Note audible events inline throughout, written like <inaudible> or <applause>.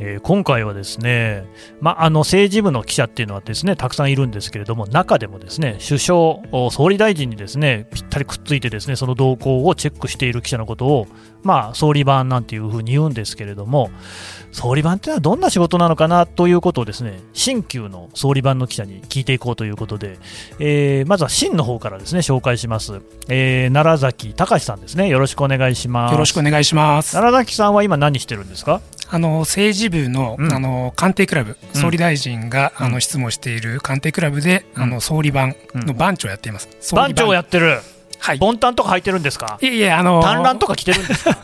えー今回はですね、まあ、あの政治部の記者っていうのはですねたくさんいるんですけれども中でもですね首相、お総理大臣にですねぴったりくっついてですねその動向をチェックしている記者のことを、まあ、総理番なんていうふうに言うんですけれども総理番っていうのはどんな仕事なのかなということをですね新旧の総理番の記者に聞いていこうということで、えーまずは新の方からですね紹介します、えー奈良崎隆さんですね。よろしくお願いします。よろしくお願いします。奈良崎さんは今何してるんですか？あの政治部の,、うん。あの官邸クラブ、うん。総理大臣が、うん。あの執務している官邸クラブで、うん。あの総理番の番長をやっています。番。長やってる。はい。ボンタンとか履いてるんですか？いえいえあの短乱とか着てるんですか？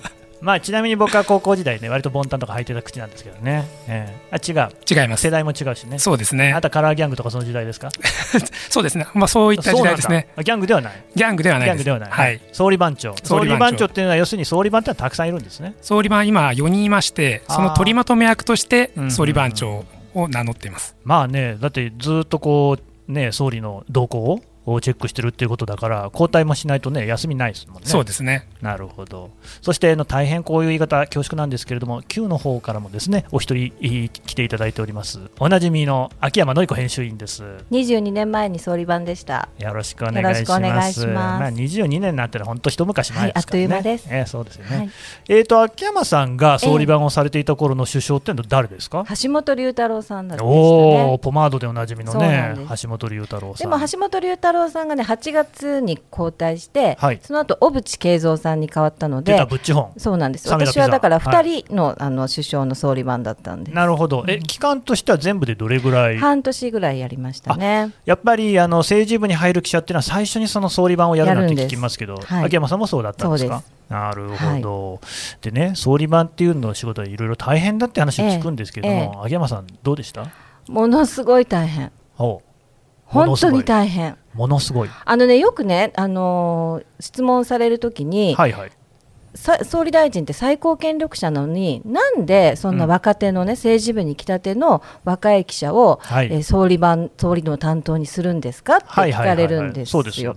まあちなみに僕は高校時代ね割とボンタンとか履いてた口なんですけどね、ええあ違う違います世。代も違うしねそうですねあ。なたカラーギャングとかその時代ですか <laughs> そうですね。まあそういった時代ですね。ギャングではないギャングではない。ギャングではない、はい。総理番長総理番長っていうのは要するに総理番ってのはたくさんいるんですね総理番今4人いまして、その取りまとめ役として総理番長を名乗っています。まあねだってずっとこうね総理の動向をチェックしてるっていうことだから交代もしないとね休みないですもんねそうですね。なるほど。そしてあの大変こういう言い方恐縮なんですけれども、Q の方からもですねお一人い来ていただいております。おなじみの秋山紀子編集員です。22年前に総理番でした。よろしくお願いします。よろしくお願いしますあ22年なんてのは本当一昔前ですからね。はいあっという間ですええそうですよね。はい、えっ、と秋山さんが総理番をされていた頃の首相ってのは誰ですか？橋本龍太郎さんだったでしたお。ポマードでおなじみのね橋本龍太郎さん。でも橋本龍太郎さんがね8月に交代して、はい。その後小渕恵三さんに変わったのでブッチホン。そうなんです。私はだからはい。2人の,、あの首相の総理番だったんでなるほど。え期間としては全部でどれぐらい？半年ぐらいやりましたね。やっぱりあの政治部に入る記者っていうのは最初にその総理番をやるなんて聞きますけど、はい。秋山さんもそうだったんですか？なるほど、でね総理番っていうの仕事はいろいろ大変だって話を聞くんですけども、ええ。秋山さんどうでした？ものすごい大変。おもの本当に大変。ものすごい。あのねよくね、あのー質問されるときに、はいはい。さ総理大臣って最高権力者なのになんでそんな若手のね、政治部に来たての若い記者を、はい。えー総理番総理の担当にするんですか？って聞かれるんですそうですよ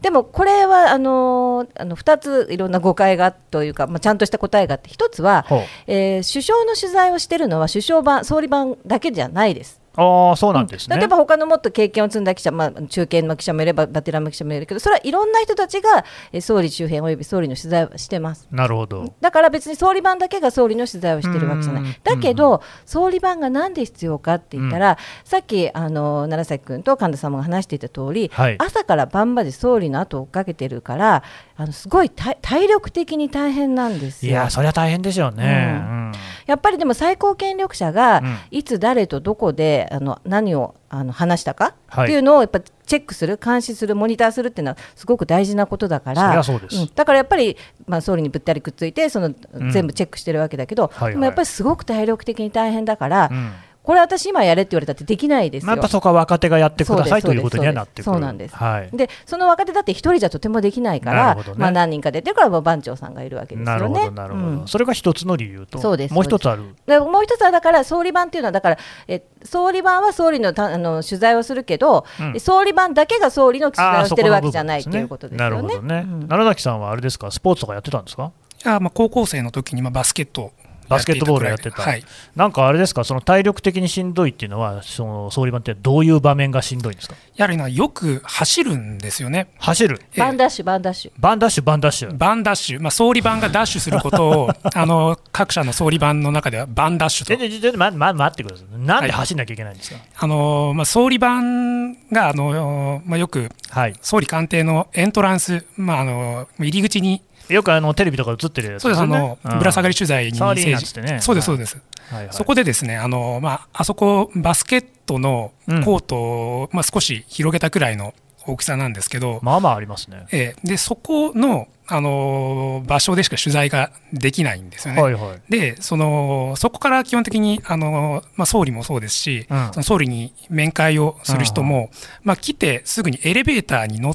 でもこれはあのーあの2ついろんな誤解がというか、まあ、ちゃんとした答えがあって1つは、えー首相の取材をしてるのは首相版総理版だけじゃないです。ああそうなんですね、例えば他のもっと経験を積んだ記者、まあ、中堅の記者もいればベテランの記者もいるけどそれはいろんな人たちがえー総理周辺および総理の取材をしてます。なるほど。だから別に総理番だけが総理の取材をしてるわけじゃなうんい。だけど、総理番がなんで必要かって言ったら、さっきあの楢崎君と神田様が話していた通り、はい。朝から晩まで総理の後を追っかけてるから、あのすごい体体力的に大変なんですよ。いやそりゃ大変でしょうね、ううん。やっぱりでも最高権力者がうん。いつ誰とどこであの何をあの話したかはい。っていうのをやっぱチェックする、監視する、モニターするっていうのはすごく大事なことだから、そうです、うん。だからやっぱり、まあ、総理にぶったりくっついてその、うん。全部チェックしてるわけだけど、でもやっぱりすごく体力的に大変だから、うんこれ私今やれって言われたってできないですよ。まあ、やっぱそこは若手がやってくださいということにはなってくる。そうなんです。はい。でその若手だって一人じゃとてもできないから、なるほどね。まあ、何人か出てるからもう番長さんがいるわけですなるほよね。どなるほど、うんそれが一つの理由と。そうですもう一つある。でもう一つはだから総理番っていうのはだからえ総理番は総理のたあの取材をするけど、うん。総理番だけが総理の取材をしてるわけじゃないということですよね。なるほどね、うん。奈良崎さんはあれですか？スポーツとかやってたんですか？いやまあ高校生の時にまあバスケットをバスケットボールやってたはい。なんかあれですか？その体力的にしんどいっていうのはその総理番ってどういう場面がしんどいんですかやはりなよく走るんですよね。走るええバンダッシュ、バンダッシュ。バンダッシュバンダッシュバンダッシュ、まあ、総理番がダッシュすることをあの各社の総理番の中ではバンダッシュと全然全然待ってくださいなんで走んなきゃいけないんですかあの、まあ、総理番があの、まあ、よくはい、総理官邸のエントランス、まあ、あの入り口によくあのテレビとか映ってるやつそうです。あの、ぶら下がり取材にサーてね。そうですそうです、はいはい。そこでですねあの、まあ、あそこバスケットのコートを、まあ、少し広げたくらいの大きさなんですけど、まあまあありますね。ええ。でそこの、あの場所でしか取材ができないんですよね。はいはい。でそのそこから基本的にあの、まあ、総理もそうですし、うん。その総理に面会をする人も、まあ、来てすぐにエレベーターに乗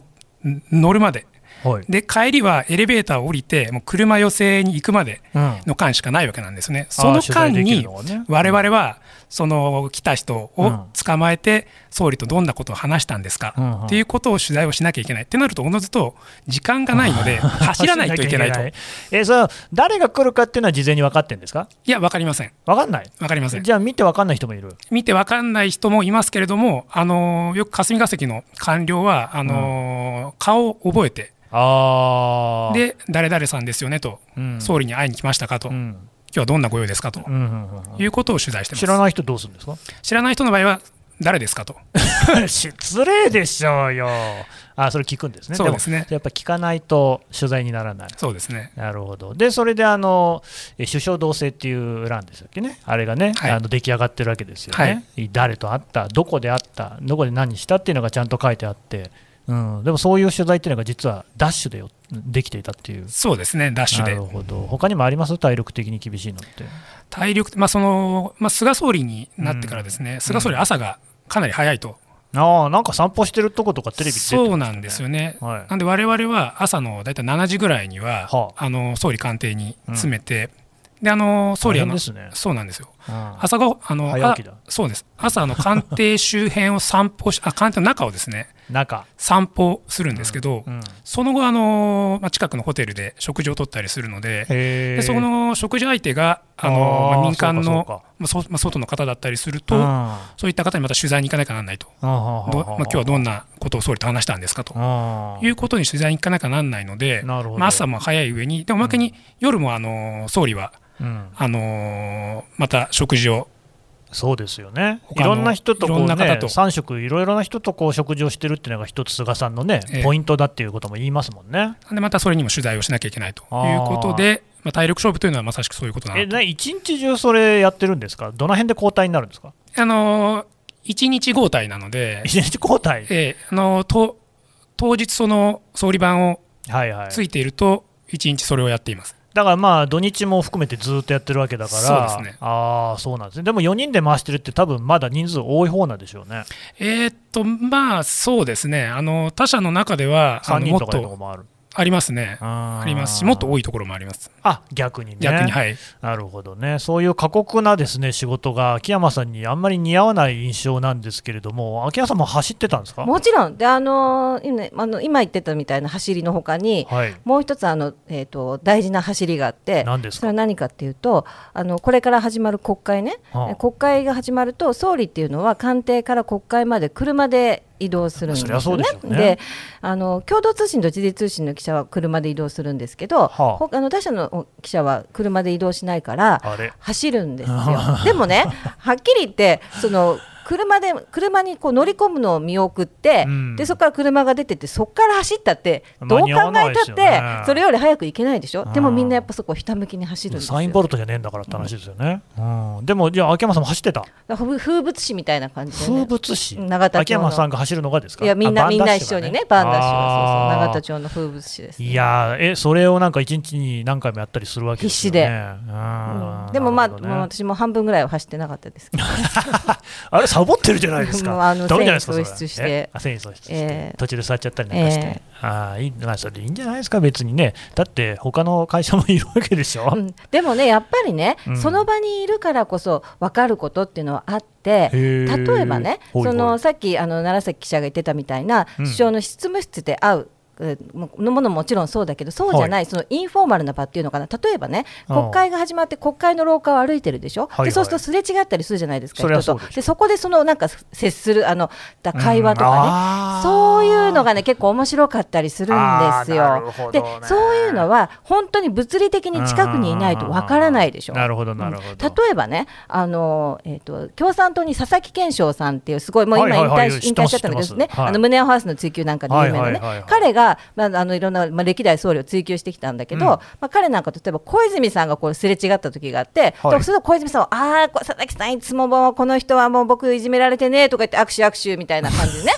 乗るまではい。で帰りはエレベーターを降りてもう車寄せに行くまでうん。の間しかないわけなんですね。その間に我々はその来た人を捕まえて、総理とどんなことを話したんですか、うんうん。っていうことを取材をしなきゃいけない。ってなると、おのずと時間がないので、<laughs> 走らないといけないと。いえーその誰が来るかっていうのは事前に分かってるんですか？や、わかりません。分かんない？わかりません。じゃあ見て分かんない人もいる。見てわかんない人もいますけれども、あのよく霞が関の官僚はあの、顔を覚えて、ああで、誰々さんですよねと、うん。総理に会いに来ましたかと、うん。今日はどんなご用ですかと。いうことを取材してます。知らない人どうするんですか？知らない人の場合は、誰ですかと、<laughs> 失礼でしょうよ。あそれ聞くんですね。そうですね。もやっぱ聞かないと取材にならない。そうですね、なるほど。で、それであのえ首相同棲っていう欄でしたっけね、あれがね、はい。あの出来上がってるわけですよね、誰と会った、どこで会った、どこで何した？っていうのがちゃんと書いてあって、うん、でもそういう取材っていうのが実はダッシュでよできていたっていう。そうですね、ダッシュで。なる。ほど。他にもあります？体力的に厳しいのって。体力、まあそのまあ、菅総理になってからですね、菅総理、朝がかなり早いと、ああ、なんか散歩してるとことかテレビね。そうなんですよね。はい。なんで我々は朝の大体7時ぐらいには、はあ。の総理官邸に詰めて、であの総理あね。そうなんですよ。うん。朝ごあのそうです。朝あの官邸周辺を散歩しあ官邸の中をですね中、散歩するんですけど、うん、その後あのまあ近くのホテルで食事をとったりするので。へでその食事相手があのあ民間のまあそまあ外の方だったりすると、うん。そういった方にまた取材に行かなきゃならないと、まあ、今日はどんなことを総理と話したんですかと。いうことに取材に行かなきゃならないので、まあ、朝も早い上に、でもおまけに夜もあの総理はうん。あのまた食事を、そうですよね、いろんな人とこう、いろんね、な方と。3食、いろいろな人とこう食事をしてるっていうのが、一つ、菅さんのね、ええ。ポイントだっていうことも言いますもんね。でまたそれにも取材をしなきゃいけないということで、まあ、体力勝負というのはまさしくそういうことだなと。えね、一日中それやってるんですか、どの辺で交代になるんですか、あの1日交代なので、一日交代、えーあのと当日、その総理番をついていると、1日それをやっています。だからまあ、土日も含めてずっとやってるわけだから、そうですね。ああ、そうなんですね、でも4人で回してるって、多分まだ人数多い方なんでしょうね、えーっと、まあそうですね、あの他社の中ではあ3のもっ人とかもある。ありますね、あありますし、もっと多い。いところもあります。あ逆にね。逆に、はい。なるほどね、そういう過酷なですね仕事が秋山さんにあんまり似合わない印象なんですけれども、秋山さんも走ってたんですか？もちろんであの今ねあの今言ってたみたいな走りのほかに、はい、もう一つあの、えー、と大事な走りがあって何ですか？それは何かっていうとあのこれから始まる国会ね、はあ国会が始まると総理っていうのは官邸から国会まで車で移動するんですよね。ね。であの共同通信と時事通信の記者は車で移動するんですけど、はあ。ほあの他社の記者は車で移動しないから走るんですよ。でもね、はっきり言って、その車で車にこう乗り込むのを見送って、うん。でそこから車が出てって、そこから走ったって、どう考えたって、ねそれより早く行けないでしょ、うん。でもみんなやっぱそこ、ひたむきに走るんですよ。サインボルトじゃねえんだからって話ですよね、うん。でも、じゃあ、秋山さんも走ってた、風風物詩みたいな感じで、ね、風物詩、永田町の。秋山さんが走るのがですか、いやみんな、あみんな一緒にね、バンダッシュは、そうそう、永田町町の風物詩です、ね。いやーえ、それをなんか一日に何回もやったりするわけですよね。必死で。うん。うん。でもまあ、私も半分ぐらいは走ってなかったですけど、<laughs> あれ、サボってるじゃないですか。ダメじゃないですか、喪失して。繊維喪失して、ええ。途中で座っちゃったりなんかして。えああいい。まあ、それでいいんじゃないですか、別にね。だって、他の会社もいるわけでしょ？うん。でもね、やっぱりね、うん。その場にいるからこそ分かることっていうのはあって、例えばね、ほいほい。そのさっきあの楢崎記者が言ってたみたいな、うん。首相の執務室で会う。えーのものももちろんそうだけどそうじゃない、そのインフォーマルな場っていうのかな。例えばね国会が始まって国会の廊下を歩いてるでしょ、はいはい。でそうするとすれ違ったりするじゃないですか人と。でそこでそのなんか接するあのだ会話とうん。かね、そういうのがね結構面白かったりするんですよ。ほ。でそういうのは本当に物理的に近くにいないとわからないでしょ？なるほど、なるほど。例えばね、あのえー、と共産党に佐々木健翔さんっていう、すごい、もう今引退,、しちゃったんだけどね、はい。あの胸をハウスの追及なんかで有名なね、はいはいはいはい。彼が、まあ、あのいろんな、まあ、歴代総理を追及してきたんだけど、うん。まあ、彼なんか例えば小泉さんがこうすれ違った時があって、はい。ると小泉さんは、ああ、こ佐々木さん、いつももうこの人はもう僕、いじめられてねとか言って、握手、握手みたいな感じでね。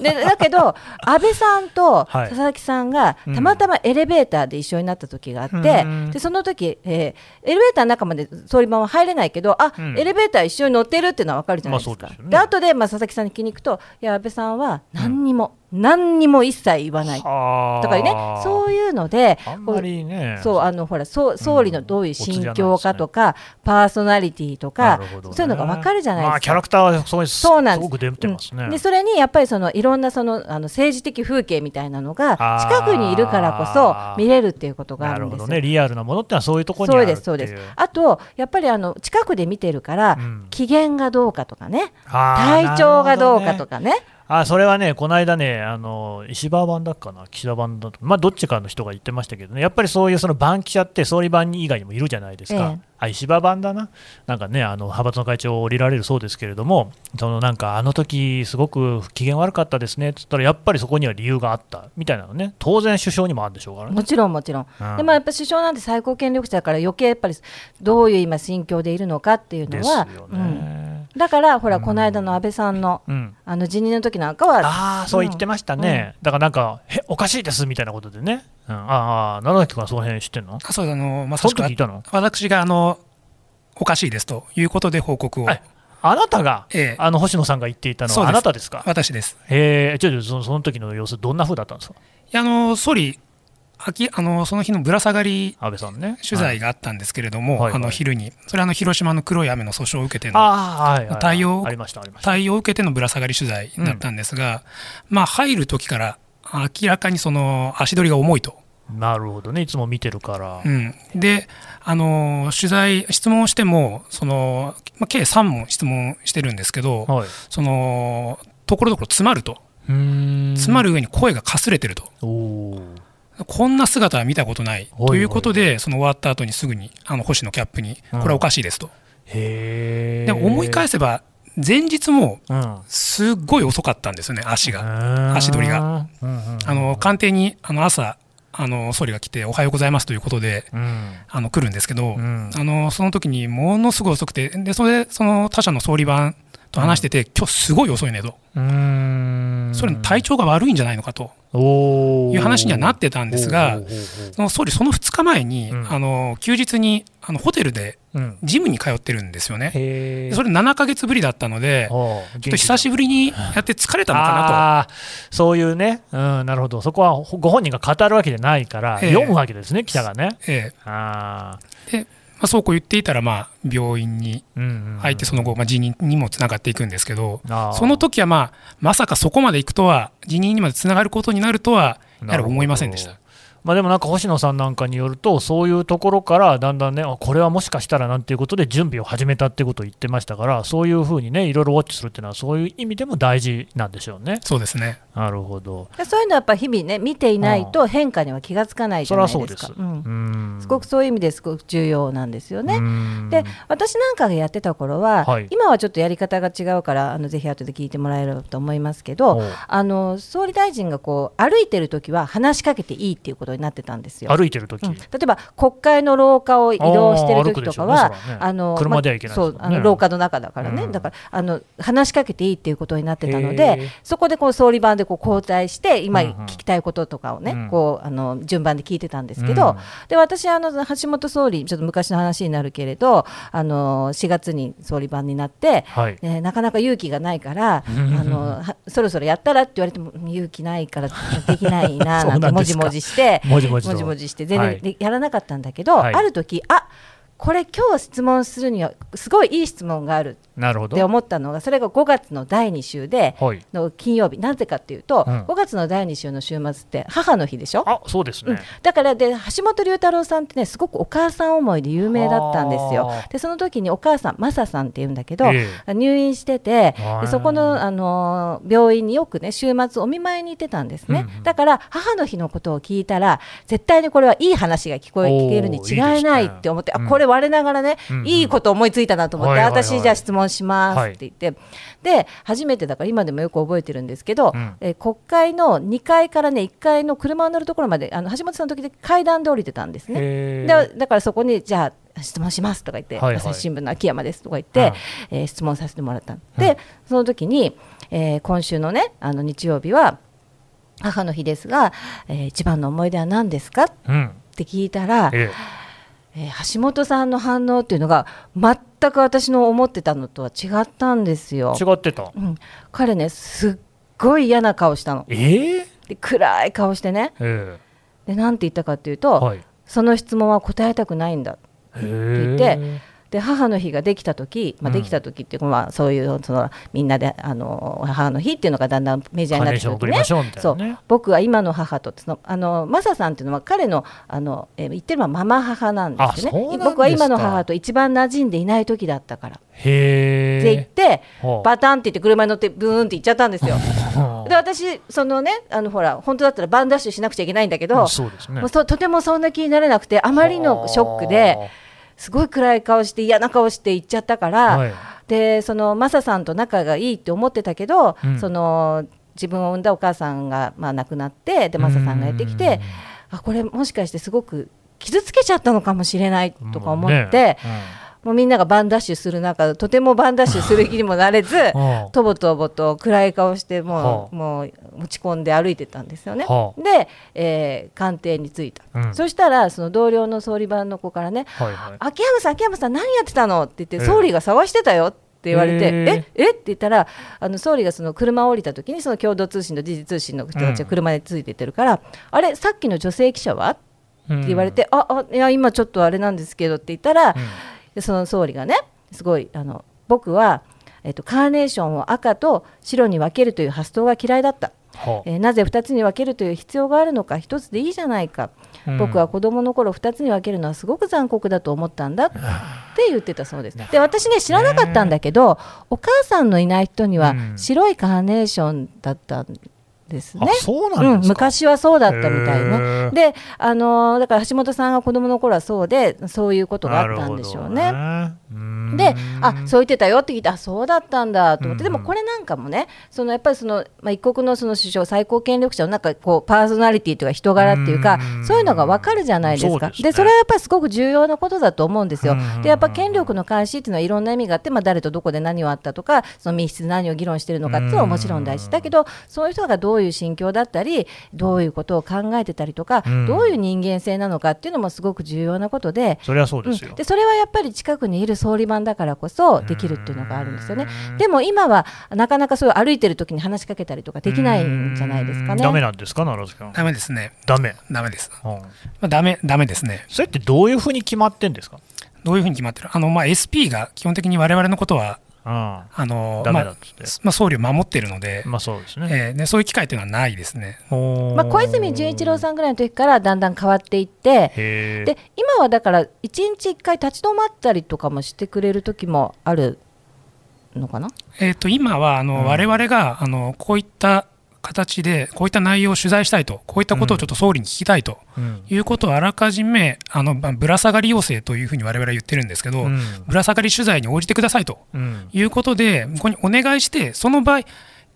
<laughs> でだけど、安倍さんとはい。佐々木さんがうんたまたまエレベーターで一緒になった時があって、うん。でその時、えーエレベーターの中まで総理番は入れないけど、あ、うん。エレベーター一緒に乗ってるっていうのは分かるじゃないですか。まあでね。で後で、まあ、佐々木さんに聞きに行くと、いや、安倍さんは何にも、何にも一切言わない。はあだからね、そういうので、あんまりねそうあのほらそう総理のどういう心境かとか、パーソナリティとか、ねそういうのが分かるじゃないですか。まあ、キャラクターはすごいそうなんですすごく出てますね。うんでそれにやっぱりそのいろんなそのあの政治的風景みたいなのが近くにいるからこそ見れるっていうことがあるんですよ。ね、リアルなものってのはそういうところにそうあるっていう。ですそうです。あとやっぱりあの近くで見てるから、うん機嫌がどうかとかね、体調がどうかとか。かね。あそれはね、この間ね、あの石破版だっかな、岸田版だと、まあ、どっちかの人が言ってましたけどね、やっぱりそういうその番記者って、総理番以外にもいるじゃないですか、ええ。あ石破版だな、なんかね、あの派閥の会長を降りられるそうですけれども、そのなんか、あの時すごく機嫌悪かったですね。って言ったら、やっぱりそこには理由があった。みたいなのね、当然、首相にもあるんでしょうからね。もちろんもちろん、うん。でもやっぱ首相なんて最高権力者だから余計やっぱりどういう今心境でいるのかっていうのですは、ようん、ね。だからほらこの間の安倍さんのうん。あの辞任の時なんかはああ、そう言ってましたね、だからなんか、へおかしいですみたいなことでね、うん、ああ、七崎君はその辺知ってんの？あそうあのまそさしくの時いたの？私があのおかしいですということで報告を、はい。あなたが、ええ。あの星野さんが言っていたのはあなたですか？私です。へえ、ちょっとそのその時の様子、どんな風だったんですか、いやあの総理あきあのその日のぶら下がり安倍さんね。取材があったんですけれども、はい。はい。あの昼に、それはあの広島の黒い雨の訴訟を受けてのはい対応ありました、ありました。対応を受けてのぶら下がり取材だったんですが、まあ、入る時から明らかにその足取りが重いと。なるほどね、いつも見てるから。うん、であの取材、質問をしてもその、まあ、計3問質問してるんですけど、はい、そのところどころ詰まると、詰まる上に声がかすれてると、おおーこんな姿は見たことない。はいということで、その終わった後にすぐにあの星野キャップに、うん。これはおかしいですと。でも思い返せば、前日もうん、すっごい遅かったんですよね、足が。足取りが。うんうんうんあの官邸にあの朝あの、総理が来て、おはようございますということで、うん。あの来るんですけど、うん。あのその時にものすごい遅くて、でそれでその他社の総理番と話してて、今日すごい遅いねと、それ体調が悪いんじゃないのかとおーいう話にはなってたんですがその総理、その2日前に、うん。あの休日にあのホテルでうん。ジムに通ってるんですよね。へでそれ7ヶ月ぶりだったので、ちょっと久しぶぶりにやって疲れたのかなと。そういうね、うん、なるほど、そこはご本人が語るわけじゃないから、ええ。読むわけですね、記者がね。えああ、そうこう言っていたら、まあ、病院に入って、その後、まあ、辞任にもつながっていくんですけど、その時はまあ、まさかそこまで行くとは、辞任にまでつながることになるとは、やはり思いませんでした。まあ、でもなんか星野さんなんかによると、そういうところからだんだんね、あこれはもしかしたらなんていうことで準備を始めたっていうことを言ってましたから、そういうふうにね、いろいろウォッチするっていうのは、そういう意味でも大事なんでしょうね。そうですね。なるほど。でそういうのはやっぱ日々ね見ていないと変化には気がつかないじそゃないですか。れはそうです。うんうんすごくそういう意味ですごく重要なんですよね。うんで私なんかがやってた頃は、はい今はちょっとやり方が違うからあのぜひ後で聞いてもらえればと思いますけどあの総理大臣がこう歩いてる時は話しかけていいっていうことになってたんですよ。歩いてる時、うん。例えば国会の廊下を移動してる時とかはねあの車では行けないね。そうあの廊下の中だからね、うん。だからあの話しかけていいっていうことになってたのでそこでこう総理番でこう交代して今聞きたいこととかをね、うん。こうあの順番で聞いてたんですけど、うん。で私あの橋本総理ちょっと昔の話になるけれどあの4月に総理番になって、はい、ねなかなか勇気がないから、うん。あのはそろそろやったらって言われても勇気ないからできないななんて <laughs> もじもじしてもじもじして全然やらなかったんだけど、はい。ある時あこれ今日質問するにはすごいいい質問があるなるほど。って思ったのがそれが5月の第2週ではい、の金曜日。なぜかっていうと、うん。5月の第2週の週末って母の日でしょ？あそうですね。だからで橋本龍太郎さんってねすごくお母さん思いで有名だったんですよ。はあ。でその時にお母さんマサさんって言うんだけど、え入院しててはい。でそこの、あのー病院によくね週末お見舞いに行ってたんですね、うんうん。だから母の日のことを聞いたら絶対にこれはいい話が聞こえ聞けるに違いないって思っていいですねあこれ我ながらね、うんうん。いいこと思いついたなと思って、はいはいはい。私じゃあ質問しますって言って、で初めてだから今でもよく覚えてるんですけど、うん。えー国会の2階からね1階の車に乗るところまであの橋本さんの時で階段で降りてたんですね。でだからそこにじゃあ質問しますとか言って、はいはい。朝日新聞の秋山ですとか言って、えー質問させてもらったで、その時に、えー今週のねあの日曜日は母の日ですが、えー一番の思い出は何ですか？っうん、て聞いたら、ええー橋本さんの反応っていうのが全く私の思ってたのとは違ったんですよ。え違ってた？うん、彼ねすっごい嫌な顔したの。えー、で暗い顔してねえでなんて言ったかっていうー、と、はい。その質問は答えたくないんだへ言ってで母の日ができた時、まあ、うん。できた時っていうか、まあ、そういうそのみんなであの母の日っていうのがだんだんメジャーになってきた時ね。カーネーション送りましょうみたいそう。僕は今の母とそのあのマサさんっていうのは彼のあの、えー言ってるのはママ母なんですね。僕は今の母と一番馴染んでいない時だったから、へって言ってはあバタンって言って車に乗ってブーンって行っちゃったんですよ。は <laughs> で私そのねあのほら本当だったらバンダッシュしなくちゃいけないんだけど、うですね。もう。そとてもそんな気になれなくてあまりのショックですごい暗い顔して嫌な顔して行っちゃったから、はい。でそのマサさんと仲がいいって思ってたけど、うん。その自分を産んだお母さんが、まあ、亡くなってでマサさんがやってきてあこれもしかしてすごく傷つけちゃったのかもしれないとか思って、ねもうみんながバンダッシュする中とてもバンダッシュする気にもなれずうんとぼとぼと暗い顔してもう,、はあ。もう持ち込んで歩いてたんですよね。はあ。で、えー官邸に着いた、うん。そしたらその同僚の総理番の子からねはいはい「秋山さん秋山さん何やってたの?」って言って、ええ総理が探してたよって言われて「へえ。えって言ったらあの総理がその車を降りた時にその共同通信の時事通信の人たちが車でついてってるから「あれさっきの女性記者は?」って言われて「ああいや今ちょっとあれなんですけど」って言ったら、でその総理がねすごいあの僕は、えっと、カーネーションを赤と白に分けるという発想が嫌いだった。はあ。えーなぜ2つに分けるという必要があるのか1つでいいじゃないか、うん。僕は子供の頃2つに分けるのはすごく残酷だと思ったんだって言ってたそうです。で私ね知らなかったんだけどお母さんのいない人にはうん。白いカーネーションだったんですね。あ。そうなうんん、ですか、昔はそうだったみたいへねー。で、あのーだから橋本さんが子供の頃はそうで、そういうことがあったんでしょうね。ね。で、あそう言ってたよって聞いて、あそうだったんだと思って、うんでもこれなんかもね、そのやっぱりその、まあ、一国のその首相、最高権力者のなんかこうパーソナリティというか、人柄っていうかう、んそういうのが分かるじゃないですか、そうですね。でそれはやっぱりすごく重要なことだと思うんですよ。うん。で、やっぱ権力の監視っていうのはいろんな意味があって、まあ、誰とどこで何をあったとか、その密室で何を議論してるのかっていうのはもちろん大事だけど、そういう人がどういう心境だったり、どういうことを考えてたりとか、うんどういう人間性なのかっていうのもすごく重要なことで、それはそうですよ、うんでそれはやっぱり近くにいる総理番だからこそできるっていうのがあるんですよね。でも今はなかなかそういう歩いてる時に話しかけたりとかできないんじゃないですかね。ダメなんですか、奈良さん。ダメですね。ダメ。ダメです。うん、まあ、ダメ、ダメですね。それってどういうふうに決まってんですか、どういうふうに決まってる？あの、まあ、SP が基本的に我々のことは、うん、あの、ダメまあだっつって、まあ、総理を守っているので、まあそうですね。えーでそういう機会っていうのはないですね。まあ、小泉純一郎さんぐらいの時からだんだん変わっていってで今はだから1日1回立ち止まったりとかもしてくれる時もあるのかな？えー、と今はあの、うん。我々があのこういった形で、こういった内容を取材したいと、こういったことをちょっと総理に聞きたいとうんいうことをあらかじめ、あのまあぶら下がり要請というふうに我々は言ってるんですけど、うんぶら下がり取材に応じてくださいとうんいうことで、向こうにお願いして、その場合、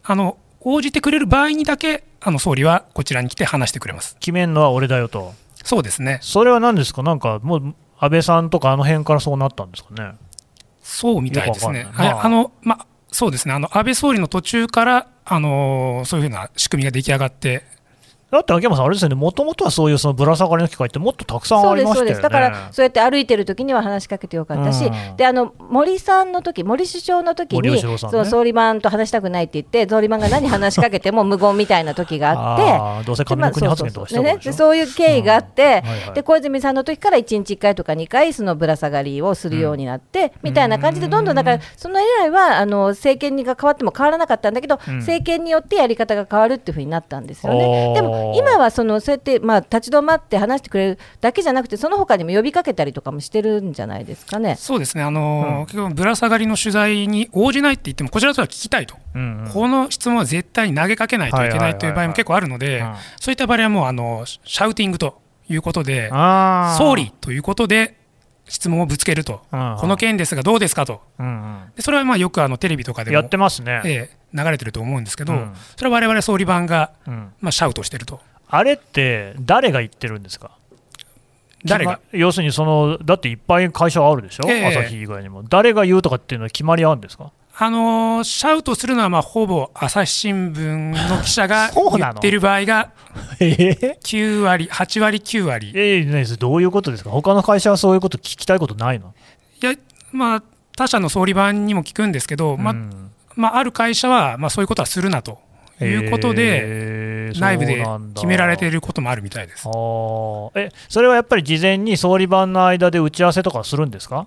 あの応じてくれる場合にだけ、あの総理はこちらに来て話してくれます。決めんのは俺だよと、そうですね。それは何ですか、なんかもう安倍さんとかあの辺からそうなったんですかね？そうみたいですね。よくわかんないはいあのまあそうですね。あの安倍総理の途中からあのそういうふうな仕組みが出来上がって、だって秋山さん、あれですよね、もともとはそういうそのぶら下がりの機会ってもっとたくさんありましたよね。そうですだからそうやって歩いてる時には話しかけてよかったし、うん。であの森さんの時森首相の時森に、ね。そう総理番と話したくないって言って総理番が何話しかけても無言みたいな時があって。あーどうせでまあ上の国発言とかしたそうそうそう。でねそういう経緯があって、はいはい。で小泉さんの時から1日1回とか2回そのぶら下がりをするようになって、みたいな感じでどんどんだからその以来はあの政権が変わっても変わらなかったんだけど、うん。政権によってやり方が変わるっていうふうになったんですよね。でも今はそのそうやってまあ立ち止まって話してくれるだけじゃなくてその他にも呼びかけたりとかもしてるんじゃないですかね。そうですね。あの、結局ぶら下がりの取材に応じないって言ってもこちらとは聞きたいと。うん。うんこの質問は絶対に投げかけないといけないという場合も結構あるのでうん、そういった場合はもうあのシャウティングということで、総理ということで質問をぶつけると、うん。この件ですがどうですかと。うんうん。でそれはまあよくあのテレビとかでも。やってますね。ええ流れてると思うんですけど、うん。それは我々総理版が、うん。まあ、シャウトしてると。あれって誰が言ってるんですか？誰が？要するにその、だっていっぱい会社あるでしょ、ええ。朝日以外にも、誰が言うとかっていうのは決まりあるんですか？あのーシャウトするのはまあほぼ朝日新聞の記者が <laughs> 言ってる場合が <laughs> ええ？9割、8割、9割。ええねどういうことですか、他の会社はそういうこと聞きたいことないの、いや、まあ、他社の総理版にも聞くんですけど、まあうんまあ、ある会社は、まあ、そういうことはするなということで、えー。内部で決められていることもあるみたいです。えそれはやっぱり事前に総理番の間で打ち合わせとかするんですか？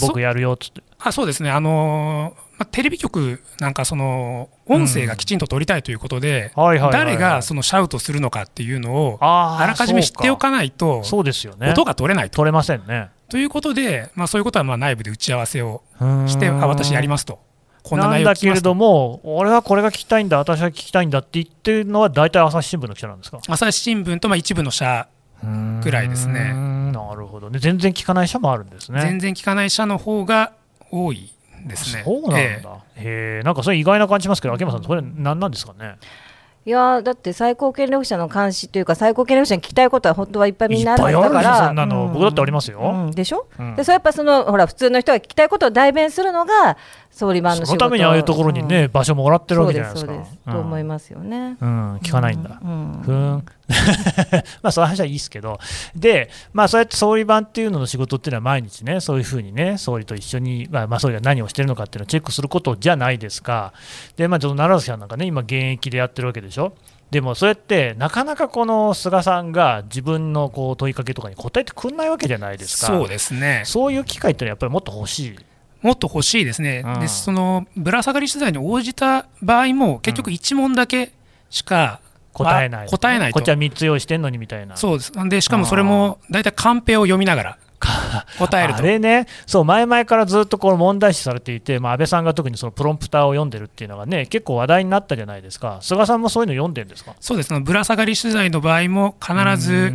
僕やるよっつって。あそうですね、あのーまあ、テレビ局なんかその音声がきちんと取りたいということで、誰がそのシャウトするのかっていうのをあらかじめ知っておかないとそうですよね。音が取れないと。取れませんね。ということで、まあ、そういうことはまあ内部で打ち合わせをしして、あ私やりますと、こんななん内容だけれど。も俺はこれが聞きたいんだ私は聞きたいんだって言ってるのは大体朝日新聞の記者なんですか？朝日新聞とまあ一部の社、ぐらいですね。なるほどね。全然聞かない社もあるんですね。全然聞かない社の方が多いですね。そうなんだ、ええへえなんかそれ意外な感じしますけど秋山さんそれ何なんですかね？いやーだって最高権力者の監視というか最高権力者に聞きたいことは本当はいっぱいみんなあるいっぱいあるでしょんだからそんなの僕だってありますよ。うんでしょ、うん。でそれやっぱそのほら普通の人が聞きたいことを代弁するのが総理番の仕事そのためにああいうところにね、うん。場所もらってるわけじゃないですか。ですそうです、と思いますよね、うん、うん聞かないんだ、うん。ふーん。<laughs> まあそういう話はいいですけど、で、まあそうやって総理番っていうのの仕事っていうのは毎日ね、そういうふうにね、総理と一緒に、まあ、まあ総理が何をしてるのかっていうのをチェックすることじゃないですか。で、まあちょっと奈良崎さんなんかね、今現役でやってるわけでしょ。でもそれってなかなかこの菅さんが自分のこう問いかけとかに答えてくんないわけじゃないですか。そうですね。そういう機会ってのはやっぱりもっと欲しい。もっと欲しいですね、うん。でそのぶら下がり取材に応じた場合も、結局1問だけしか、答えない、まあ答えないと。こっちは3つ用意してんのにみたいな。そうです。でしかもそれも大体カンペを読みながら答えるあと。れね、そう前々からずっとこの問題視されていて、まあ、安倍さんが特にそのプロンプターを読んでるっていうのがね、結構話題になったじゃないですか、菅さんもそういうの読んでるんですか？そうです。ねぶら下がり取材の場合も必ず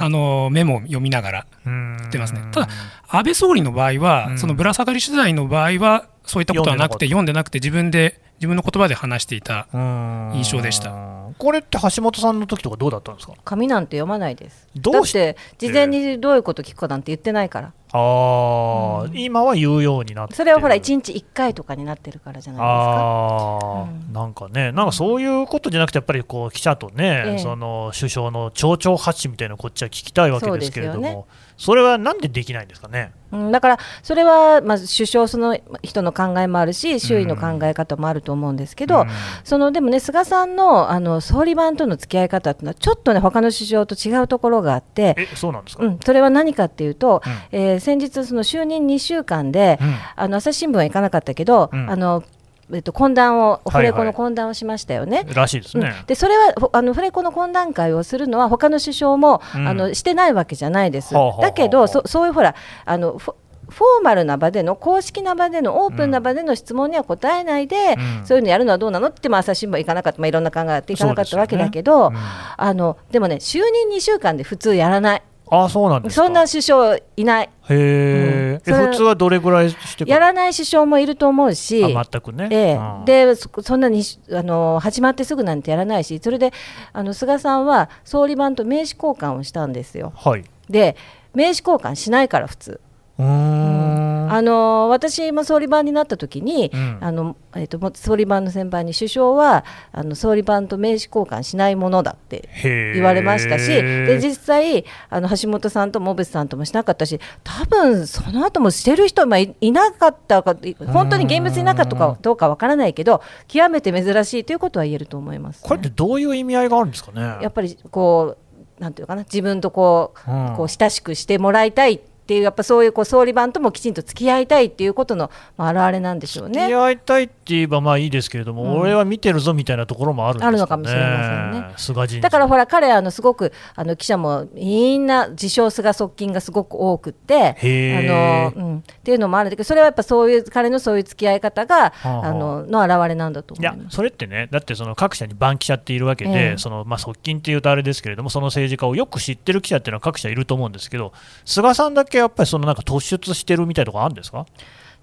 あのメモを読みながら言ってますね。ただ安倍総理の場合は、うん。そのぶら下がり取材の場合はそういったことはなくて読んでなくて自分で自分の言葉で話していた印象でした。これって橋本さんの時とかどうだったんですか？紙なんて読まないです。どうしだって事前にどういうこと聞くかなんて言ってないからあー、うん。今は言うようになってる。それはほら1日1回とかになってるからじゃないですか。うん。なんかね、なんかそういうことじゃなくて、やっぱりこう記者とね、ええ。その首相の町長発信みたいなのこっちは聞きたいわけですけれども、そそれはなんでできないんですかね？うん、だからそれはまず首相その人の考えもあるし周囲の考え方もあると思うんですけど、うん。そのでもね菅さんのあの総理番との付き合い方っていうのはちょっとね他の首相と違うところがあって、え、そうなんですか？うん、それは何かっていうと、うん。えー先日その就任2週間で、うん。あの朝日新聞は行かなかったけど、うん。あのえっと、懇談をオフレコはいはいの懇談をしましたよね。らしいですね。うん。でそれはほあのフレコの懇談会をするのは他の首相も、うん。あのしてないわけじゃないです。はあはあはあだけどそそういうほらあのフォーマルな場での公式な場でのオープンな場での質問には答えないで、うん。そういうのやるのはどうなの？って言っても朝日新聞は行かなかった、まあ、いろんな考えがあって行かなかったわけだけど、ですよね。あのでもね就任2週間で普通やらないああ、そうなんですか。そんな首相いないへえ、うん普通はどれぐらいしてやらない首相もいると思うし。あ全くね。ええうんでそそんなにあの始まってすぐなんてやらないしそれであの菅さんは総理番と名刺交換をしたんですよはい。で名刺交換しないから普通。あの私も総理番になった時に、うん。あのえっとも総理番の先輩に首相はあの総理番と名刺交換しないものだって言われましたしで実際あの橋本さんとも小渕さんともしなかったし多分その後もしてる人まあいいなかったか本当に現物いなかったかどうかわからないけど極めて珍しいということは言えると思います、これってどういう意味合いがあるんですかね？やっぱりこうなんていうかな自分とこう,、うん。こう親しくしてもらいたいっていうやっぱそういうこう総理番ともきちんと付き合いたいっていうことの、まあ、表れなんでしょうね。付き。合いたいって言えばまあいいですけれども、うん。俺は見てるぞみたいなところもあるんですかね。あるのかもしれませんね。菅人事。だからほら彼あのすごくあの記者もみんな自称菅側近がすごく多くってあの、うん、っていうのもあるんだけどそれはやっぱそういう彼のそういう付き合い方が、はあはあ。あのの表れなんだといや思います。それってね、だってその各社に番記者っているわけで、ええ。そのまあ、側近っていうとあれですけれども、その政治家をよく知ってる記者っていうのは各社いると思うんですけど、菅さんだけやっぱりそのなんか突出してるみたいなとこあるんですか？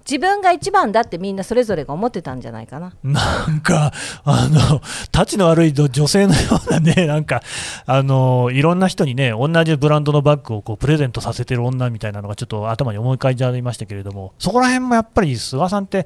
自分が一番だってみんなそれぞれが思ってたんじゃないかな。なんか、あの、たちの悪い女性のようなね、<laughs> なんか、あの、いろんな人にね、同じブランドのバッグをこうプレゼントさせてる女みたいなのがちょっと頭に思い浮かんじゃいましたけれども、そこら辺もやっぱり菅さんって、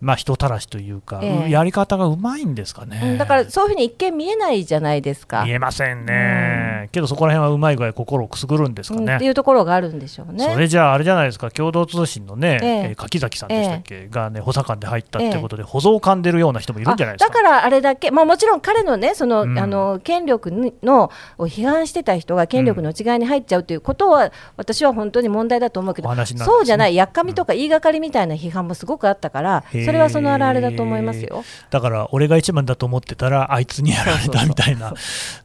まあ人たらしというか、ええやり方がうまいんですかね。うんだからそういうふうに一見見えないじゃないですか見。えませんね。ね、けどそこら辺はうまい具合心をくすぐるんですかね。っていうところがあるんでしょうね。それじゃあ、あれじゃないですか、共同通信のね、ええ柿崎さんでしたっけ、がね、補佐官で入ったってことで、保存感出るような人もいるんじゃないですか。だからあれだけ、まあ、もちろん彼のね、その、うん、あの権力のを批判してた人が権力の違いに入っちゃうということは、私は本当に問題だと思うけど、ね、そうじゃない、やっかみとか言いがかりみたいな批判もすごくあったから、それはその表れだと思いますよ。だから、俺が一番だと思ってたら、あいつにやられたみたいな、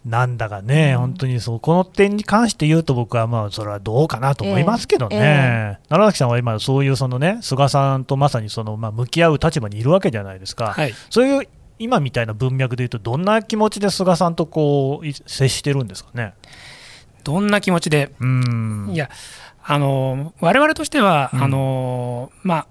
なんだかね、うん、本当にそこの点に関して言うと、僕はまあ、それはどうかなと思いますけどね。えーえー、奈良崎さんは今、そういうそのね、菅さんとまさにその、まあ、向き合う立場にいるわけじゃないですか。はい、そういう今みたいな文脈でいうと、どんな気持ちで菅さんとこう接してるんですかね？どんな気持ちで、うん。いや、あの我々としては、うん、あのまあ、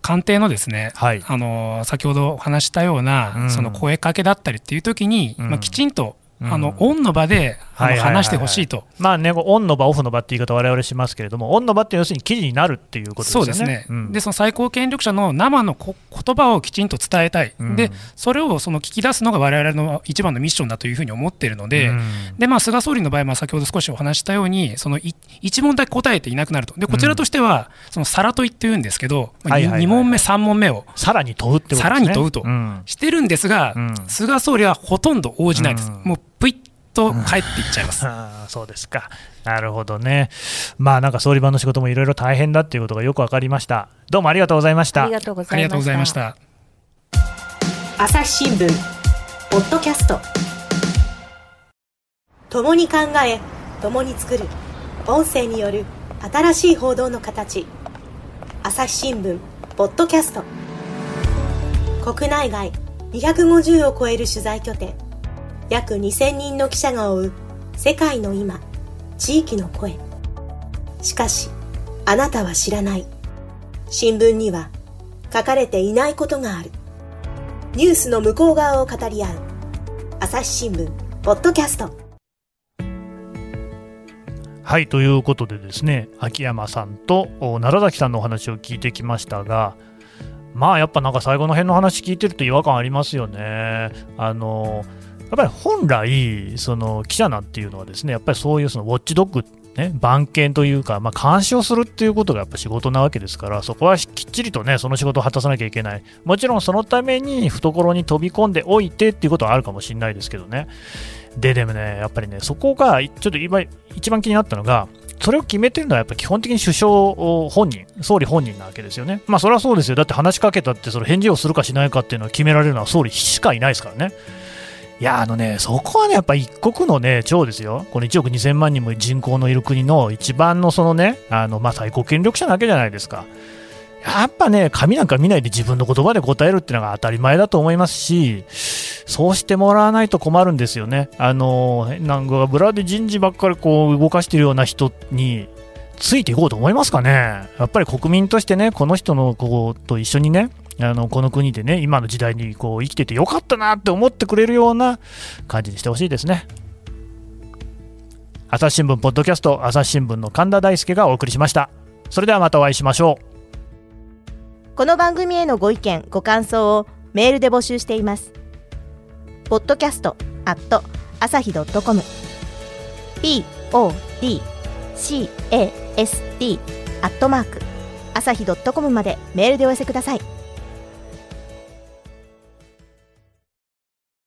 官邸のですね、はい、あの先ほど話したような、うん、その声かけだったりっていう時に、うん、まあ、きちんとあのオンの場で話してほしいと。まあね、オンの場、オフの場って言い方、われわれしますけれども、オンの場って要するに記事になるっていうことですね。そうですね、うん、でその最高権力者の生のこ言葉をきちんと伝えたい、うん、でそれをその聞き出すのがわれわれの一番のミッションだというふうに思っているので、うん、でまあ、菅総理の場合、まあ、先ほど少しお話したように、その1問だけ答えていなくなると、でこちらとしては、そのさら問いっていうんですけど、まあ、2, 問目、3問目をさらに問うってことですね。さらに問うと、してるんですが、菅総理はほとんど応じないです。もうぷいと帰っていっちゃいます。<laughs> あそうですか。なるほどね。まあなんか総理番の仕事もいろいろ大変だっていうことがよくわかりました。どうもありがとうございました。ありがとうございました。朝日新聞ポッドキャスト。共に考え、共に作る音声による新しい報道の形。朝日新聞ポッドキャスト。国内外250を超える取材拠点。約2000人の記者が追う世界の今地域の声。しかしあなたは知らない。新聞には書かれていないことがある。ニュースの向こう側を語り合う朝日新聞ポッドキャスト。はいということでですね秋山さんと奈良崎さんのお話を聞いてきましたがまあやっぱなんか最後の辺の話聞いてると違和感ありますよね。あのやっぱり本来、その記者なんていうのはですね、やっぱりそういうそのウォッチドッグ、ね、番犬というか、まあ、監視をするっていうことがやっぱ仕事なわけですから、そこはきっちりとね、その仕事を果たさなきゃいけない。もちろんそのために懐に飛び込んでおいてっていうことはあるかもしれないですけどね。で、でもね、やっぱりね、そこが、ちょっと今、一番気になったのが、それを決めてるのはやっぱ基本的に首相本人、総理本人なわけですよね。まあそれはそうですよ。だって話しかけたってその返事をするかしないかっていうのは決められるのは総理しかいないですからね。いや、あのね、そこはね、やっぱ一国のね、長ですよ。この1億2000万人も人口のいる国の一番のそのね、あの、まあ、最高権力者なわけじゃないですか。やっぱね、紙なんか見ないで自分の言葉で答えるっていうのが当たり前だと思いますし、そうしてもらわないと困るんですよね。あの、なんか裏で人事ばっかりこう動かしてるような人に、ついていこうと思いますかね。やっぱり国民としてね、この人のこと一緒にね、あのこの国でね、今の時代にこう生きててよかったなって思ってくれるような感じにしてほしいですね。朝日新聞ポッドキャスト朝日新聞の神田大輔がお送りしました。それではまたお会いしましょう。この番組へのご意見、ご感想をメールで募集しています。ポッドキャストアット朝日ドットコム p o d c a s t アットマーク朝日ドットコムまでメールでお寄せください。